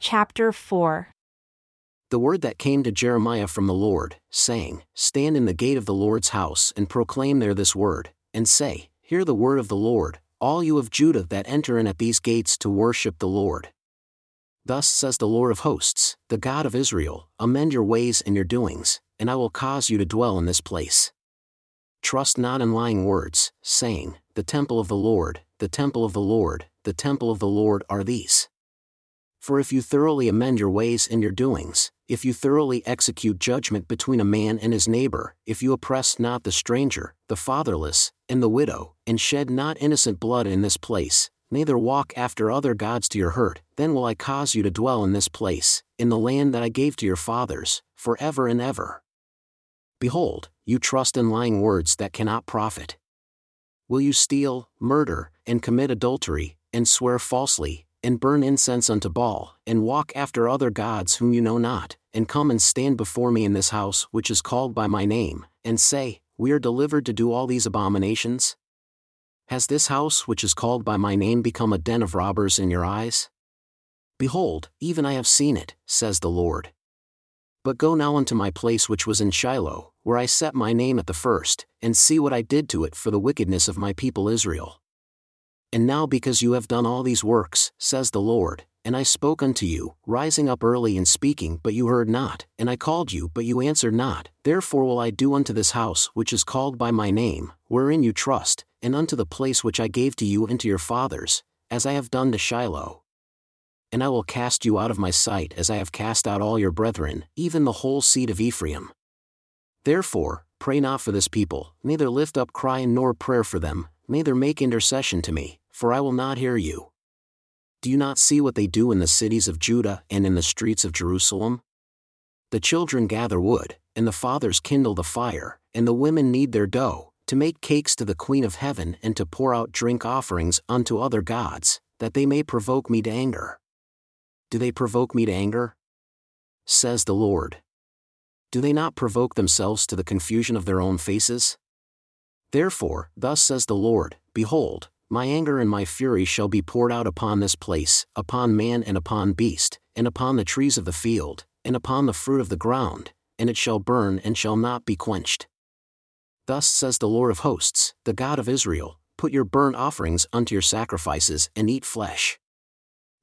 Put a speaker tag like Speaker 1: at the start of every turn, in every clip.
Speaker 1: Chapter 4
Speaker 2: The word that came to Jeremiah from the Lord, saying, Stand in the gate of the Lord's house and proclaim there this word, and say, Hear the word of the Lord, all you of Judah that enter in at these gates to worship the Lord. Thus says the Lord of hosts, the God of Israel Amend your ways and your doings, and I will cause you to dwell in this place. Trust not in lying words, saying, The temple of the Lord, the temple of the Lord, the temple of the Lord are these. For if you thoroughly amend your ways and your doings, if you thoroughly execute judgment between a man and his neighbor, if you oppress not the stranger, the fatherless, and the widow, and shed not innocent blood in this place, neither walk after other gods to your hurt, then will I cause you to dwell in this place, in the land that I gave to your fathers, for ever and ever. Behold, you trust in lying words that cannot profit. Will you steal, murder, and commit adultery, and swear falsely, and burn incense unto Baal, and walk after other gods whom you know not, and come and stand before me in this house which is called by my name, and say, We are delivered to do all these abominations? Has this house which is called by my name become a den of robbers in your eyes? Behold, even I have seen it, says the Lord. But go now unto my place which was in Shiloh, where I set my name at the first, and see what I did to it for the wickedness of my people Israel. And now because you have done all these works, says the Lord, and I spoke unto you, rising up early and speaking, but you heard not, and I called you, but you answered not, therefore will I do unto this house which is called by my name, wherein you trust, and unto the place which I gave to you and to your fathers, as I have done to Shiloh. And I will cast you out of my sight as I have cast out all your brethren, even the whole seed of Ephraim. Therefore, pray not for this people, neither lift up cry nor prayer for them, neither make intercession to me, for I will not hear you. Do you not see what they do in the cities of Judah and in the streets of Jerusalem? The children gather wood, and the fathers kindle the fire, and the women knead their dough, to make cakes to the Queen of Heaven and to pour out drink offerings unto other gods, that they may provoke me to anger. Do they provoke me to anger? Says the Lord. Do they not provoke themselves to the confusion of their own faces? Therefore, thus says the Lord Behold, my anger and my fury shall be poured out upon this place, upon man and upon beast, and upon the trees of the field, and upon the fruit of the ground, and it shall burn and shall not be quenched. Thus says the Lord of hosts, the God of Israel Put your burnt offerings unto your sacrifices, and eat flesh.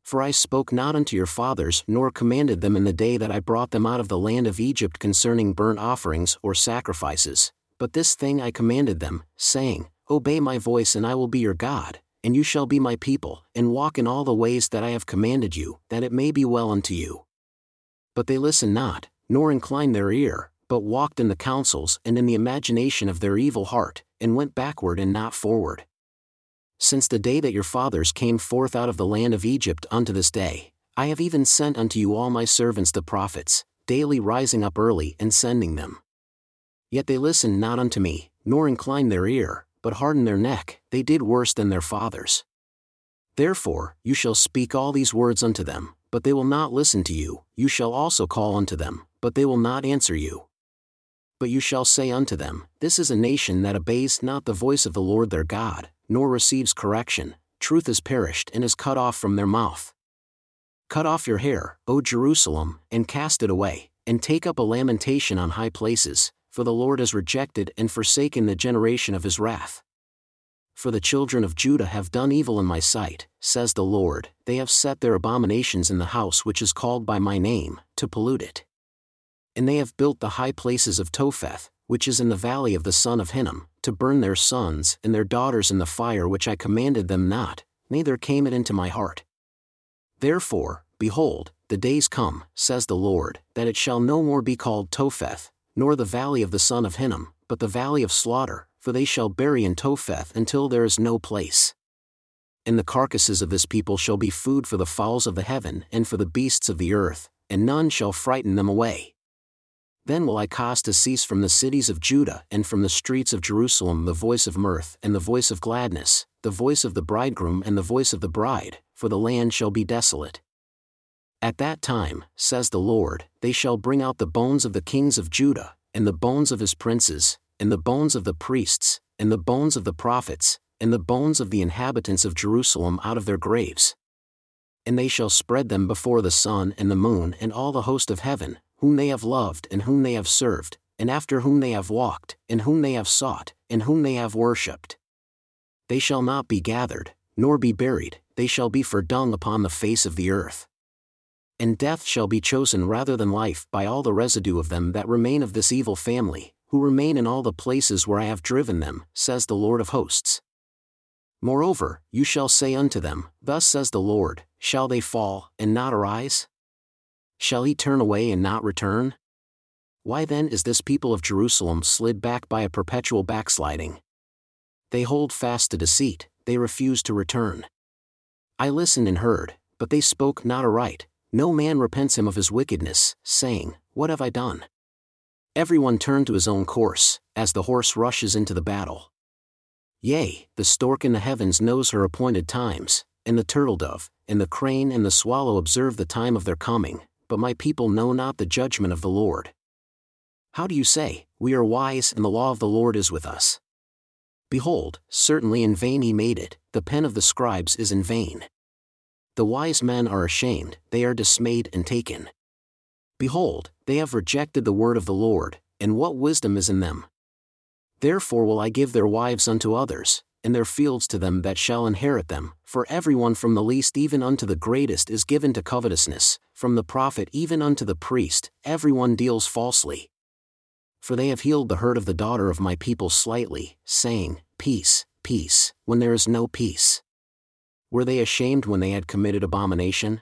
Speaker 2: For I spoke not unto your fathers nor commanded them in the day that I brought them out of the land of Egypt concerning burnt offerings or sacrifices, but this thing I commanded them, saying, Obey my voice and I will be your God, and you shall be my people, and walk in all the ways that I have commanded you, that it may be well unto you. But they listened not, nor inclined their ear, but walked in the counsels and in the imagination of their evil heart, and went backward and not forward. Since the day that your fathers came forth out of the land of Egypt unto this day, I have even sent unto you all my servants the prophets, daily rising up early and sending them. Yet they listened not unto me, nor inclined their ear, but hardened their neck, they did worse than their fathers. Therefore, you shall speak all these words unto them, but they will not listen to you, you shall also call unto them, but they will not answer you. But you shall say unto them, This is a nation that obeys not the voice of the Lord their God, nor receives correction, truth is perished and is cut off from their mouth. Cut off your hair, O Jerusalem, and cast it away, and take up a lamentation on high places, for the Lord has rejected and forsaken the generation of his wrath. For the children of Judah have done evil in my sight, says the Lord, they have set their abominations in the house which is called by my name, to pollute it. And they have built the high places of Topheth, which is in the valley of the son of Hinnom, to burn their sons and their daughters in the fire which I commanded them not, neither came it into my heart. Therefore, behold, the days come, says the Lord, that it shall no more be called Topheth, nor the valley of the son of Hinnom, but the valley of slaughter, for they shall bury in Topheth until there is no place. And the carcasses of this people shall be food for the fowls of the heaven and for the beasts of the earth, and none shall frighten them away. Then will I cause to cease from the cities of Judah and from the streets of Jerusalem the voice of mirth and the voice of gladness, the voice of the bridegroom and the voice of the bride, for the land shall be desolate. At that time, says the Lord, they shall bring out the bones of the kings of Judah, and the bones of his princes, and the bones of the priests, and the bones of the prophets, and the bones of the inhabitants of Jerusalem out of their graves. and they shall spread them before the sun and the moon and all the host of heaven, whom they have loved and whom they have served, and after whom they have walked, and whom they have sought, and whom they have worshipped. They shall not be gathered, nor be buried, they shall be for dung upon the face of the earth. And death shall be chosen rather than life by all the residue of them that remain of this evil family, who remain in all the places where I have driven them, says the Lord of hosts. Moreover, you shall say unto them, Thus says the Lord, Shall they fall, and not arise? Shall he turn away and not return? Why then is this people of Jerusalem slid back by a perpetual backsliding? They hold fast to deceit, they refuse to return. I listened and heard, but they spoke not aright, no man repents him of his wickedness, saying, What have I done? Everyone turned to his own course, as the horse rushes into the battle. Yea, the stork in the heavens knows her appointed times, and the turtle dove, and the crane and the swallow observe the time of their coming, but my people know not the judgment of the Lord. How do you say, We are wise and the law of the Lord is with us? Behold, certainly in vain he made it, the pen of the scribes is in vain. The wise men are ashamed, they are dismayed and taken. Behold, they have rejected the word of the Lord, and what wisdom is in them? Therefore will I give their wives unto others, and their fields to them that shall inherit them, for everyone from the least even unto the greatest is given to covetousness, from the prophet even unto the priest, everyone deals falsely. For they have healed the hurt of the daughter of my people slightly, saying, Peace, peace, when there is no peace. Were they ashamed when they had committed abomination?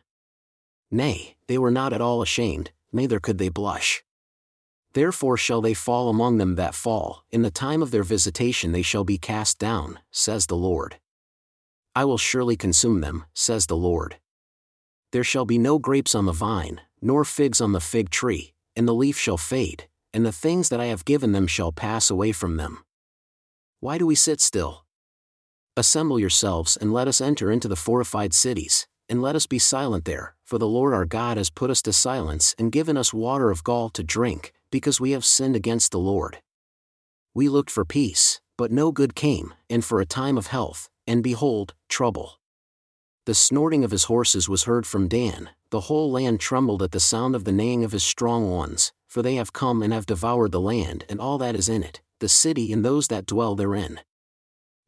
Speaker 2: Nay, they were not at all ashamed, neither could they blush. Therefore shall they fall among them that fall, in the time of their visitation they shall be cast down, says the Lord. I will surely consume them, says the Lord. There shall be no grapes on the vine, nor figs on the fig tree, and the leaf shall fade, and the things that I have given them shall pass away from them. Why do we sit still? Assemble yourselves and let us enter into the fortified cities, and let us be silent there, for the Lord our God has put us to silence and given us water of gall to drink, because we have sinned against the Lord. We looked for peace, but no good came, and for a time of health, and behold, trouble. The snorting of his horses was heard from Dan, the whole land trembled at the sound of the neighing of his strong ones, for they have come and have devoured the land and all that is in it, the city and those that dwell therein.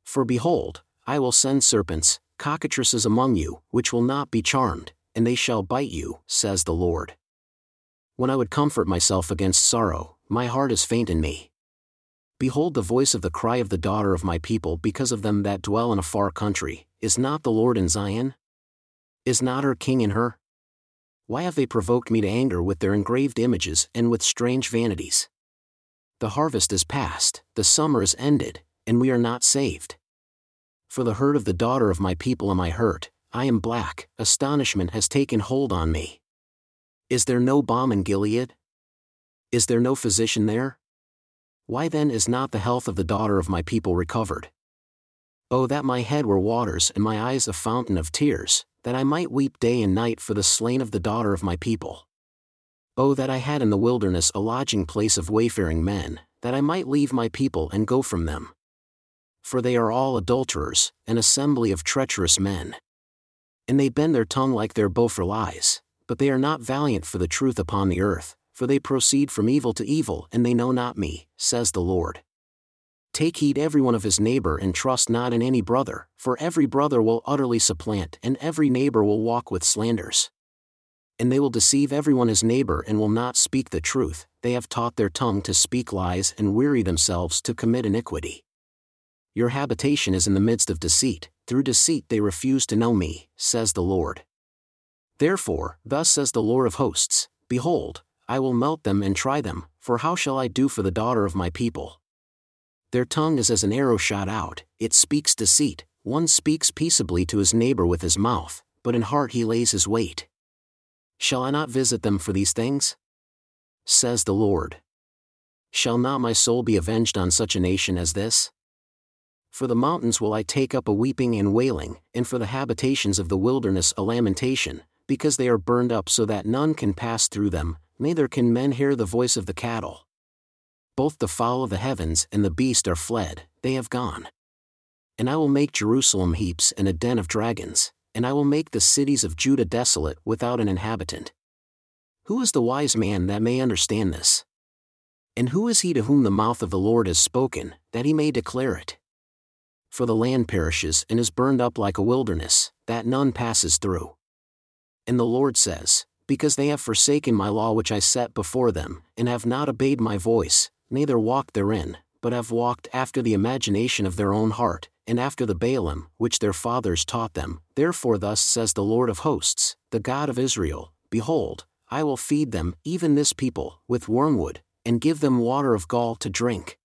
Speaker 2: For behold, I will send serpents, cockatrices among you, which will not be charmed, and they shall bite you, says the Lord. When I would comfort myself against sorrow, my heart is faint in me. Behold the voice of the cry of the daughter of my people because of them that dwell in a far country, is not the Lord in Zion? Is not her king in her? Why have they provoked me to anger with their engraved images and with strange vanities? The harvest is past, the summer is ended, and we are not saved. For the hurt of the daughter of my people am I hurt, I am black, astonishment has taken hold on me. Is there no balm in Gilead? Is there no physician there? Why then is not the health of the daughter of my people recovered? Oh, that my head were waters and my eyes a fountain of tears, that I might weep day and night for the slain of the daughter of my people. Oh, that I had in the wilderness a lodging place of wayfaring men, that I might leave my people and go from them for they are all adulterers, an assembly of treacherous men. And they bend their tongue like their bow for lies, but they are not valiant for the truth upon the earth, for they proceed from evil to evil, and they know not me, says the Lord. Take heed every one of his neighbor and trust not in any brother, for every brother will utterly supplant, and every neighbor will walk with slanders. And they will deceive every one his neighbor and will not speak the truth, they have taught their tongue to speak lies and weary themselves to commit iniquity. Your habitation is in the midst of deceit, through deceit they refuse to know me, says the Lord. Therefore, thus says the Lord of hosts Behold, I will melt them and try them, for how shall I do for the daughter of my people? Their tongue is as an arrow shot out, it speaks deceit, one speaks peaceably to his neighbor with his mouth, but in heart he lays his wait. Shall I not visit them for these things? Says the Lord. Shall not my soul be avenged on such a nation as this? For the mountains will I take up a weeping and wailing, and for the habitations of the wilderness a lamentation, because they are burned up so that none can pass through them, neither can men hear the voice of the cattle. Both the fowl of the heavens and the beast are fled, they have gone. And I will make Jerusalem heaps and a den of dragons, and I will make the cities of Judah desolate without an inhabitant. Who is the wise man that may understand this? And who is he to whom the mouth of the Lord has spoken, that he may declare it? For the land perishes and is burned up like a wilderness, that none passes through. And the Lord says, Because they have forsaken my law which I set before them, and have not obeyed my voice, neither walked therein, but have walked after the imagination of their own heart, and after the Baalim, which their fathers taught them. Therefore, thus says the Lord of hosts, the God of Israel Behold, I will feed them, even this people, with wormwood, and give them water of gall to drink.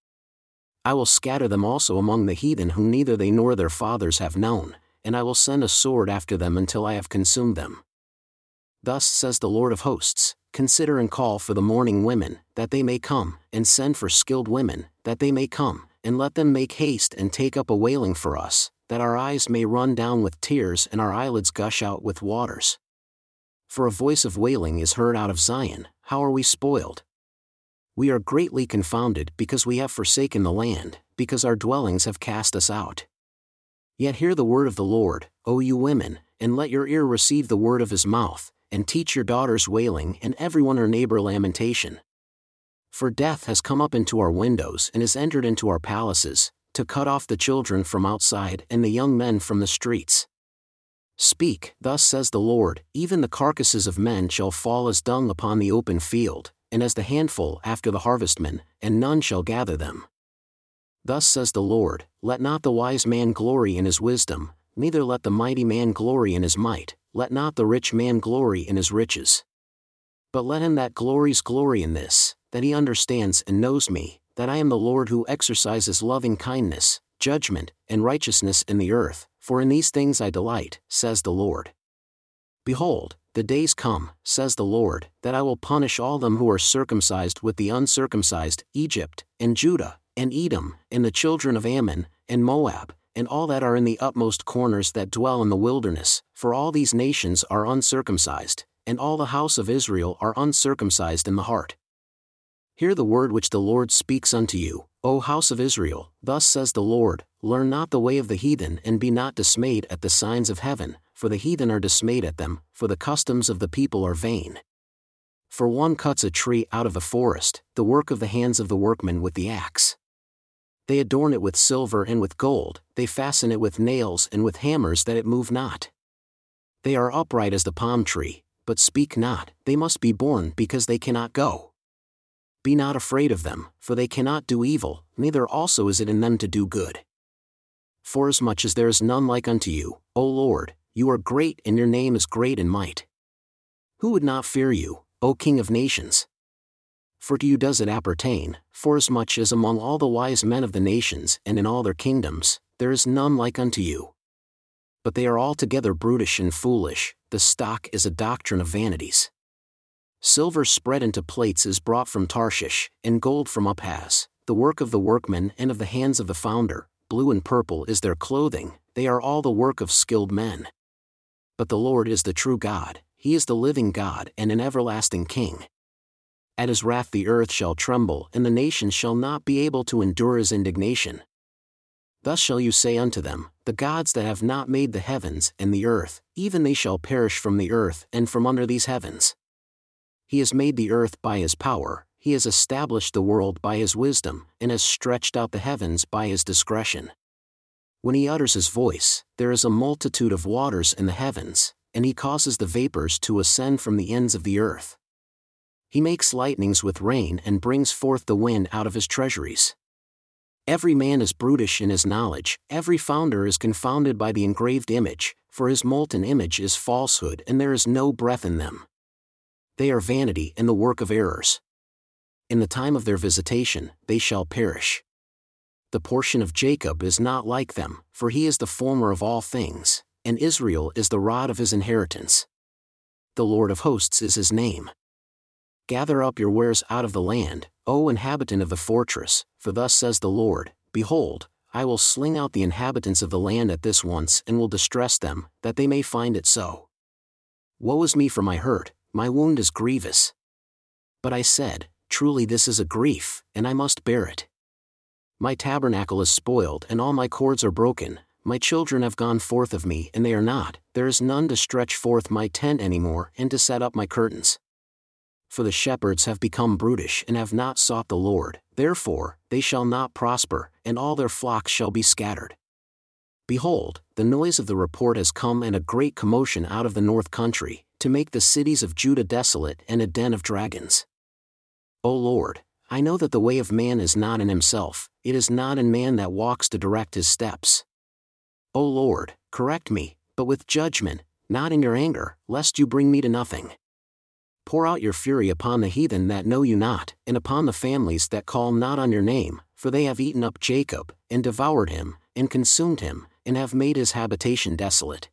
Speaker 2: I will scatter them also among the heathen whom neither they nor their fathers have known, and I will send a sword after them until I have consumed them. Thus says the Lord of hosts Consider and call for the mourning women, that they may come, and send for skilled women, that they may come, and let them make haste and take up a wailing for us, that our eyes may run down with tears and our eyelids gush out with waters. For a voice of wailing is heard out of Zion, how are we spoiled? We are greatly confounded because we have forsaken the land, because our dwellings have cast us out. Yet hear the word of the Lord, O you women, and let your ear receive the word of his mouth, and teach your daughters wailing and everyone her neighbor lamentation. For death has come up into our windows and has entered into our palaces, to cut off the children from outside and the young men from the streets. Speak, thus says the Lord, even the carcasses of men shall fall as dung upon the open field, and as the handful after the harvestmen, and none shall gather them. Thus says the Lord, Let not the wise man glory in his wisdom, neither let the mighty man glory in his might, let not the rich man glory in his riches. But let him that glories glory in this, that he understands and knows me, that I am the Lord who exercises loving kindness, judgment, and righteousness in the earth, for in these things I delight, says the Lord. Behold, the days come, says the Lord, that I will punish all them who are circumcised with the uncircumcised, Egypt, and Judah, and Edom, and the children of Ammon, and Moab, and all that are in the utmost corners that dwell in the wilderness, for all these nations are uncircumcised, and all the house of Israel are uncircumcised in the heart. Hear the word which the Lord speaks unto you, O house of Israel, thus says the Lord Learn not the way of the heathen, and be not dismayed at the signs of heaven, for the heathen are dismayed at them, for the customs of the people are vain. For one cuts a tree out of the forest, the work of the hands of the workman with the axe. They adorn it with silver and with gold, they fasten it with nails and with hammers that it move not. They are upright as the palm tree, but speak not, they must be borne because they cannot go. Be not afraid of them, for they cannot do evil, neither also is it in them to do good. Forasmuch as there is none like unto you, O Lord, you are great and your name is great in might. Who would not fear you, O King of nations? For to you does it appertain, forasmuch as among all the wise men of the nations and in all their kingdoms, there is none like unto you. But they are altogether brutish and foolish, the stock is a doctrine of vanities. Silver spread into plates is brought from Tarshish, and gold from Uphaz, the work of the workmen and of the hands of the founder, blue and purple is their clothing, they are all the work of skilled men. But the Lord is the true God, he is the living God and an everlasting King. At his wrath the earth shall tremble, and the nations shall not be able to endure his indignation. Thus shall you say unto them, The gods that have not made the heavens and the earth, even they shall perish from the earth and from under these heavens. He has made the earth by his power, he has established the world by his wisdom, and has stretched out the heavens by his discretion. When he utters his voice, there is a multitude of waters in the heavens, and he causes the vapors to ascend from the ends of the earth. He makes lightnings with rain and brings forth the wind out of his treasuries. Every man is brutish in his knowledge, every founder is confounded by the engraved image, for his molten image is falsehood and there is no breath in them they are vanity and the work of errors. In the time of their visitation, they shall perish. The portion of Jacob is not like them, for he is the former of all things, and Israel is the rod of his inheritance. The Lord of hosts is his name. Gather up your wares out of the land, O inhabitant of the fortress, for thus says the Lord Behold, I will sling out the inhabitants of the land at this once and will distress them, that they may find it so. Woe is me for my hurt, my wound is grievous. But I said, Truly this is a grief, and I must bear it. My tabernacle is spoiled and all my cords are broken, My children have gone forth of me, and they are not, there is none to stretch forth my tent any more, and to set up my curtains. For the shepherds have become brutish and have not sought the Lord, therefore, they shall not prosper, and all their flocks shall be scattered. Behold, the noise of the report has come and a great commotion out of the north country, to make the cities of Judah desolate and a den of dragons. O Lord, I know that the way of man is not in himself, it is not in man that walks to direct his steps. O Lord, correct me, but with judgment, not in your anger, lest you bring me to nothing. Pour out your fury upon the heathen that know you not, and upon the families that call not on your name, for they have eaten up Jacob, and devoured him, and consumed him, and have made his habitation desolate.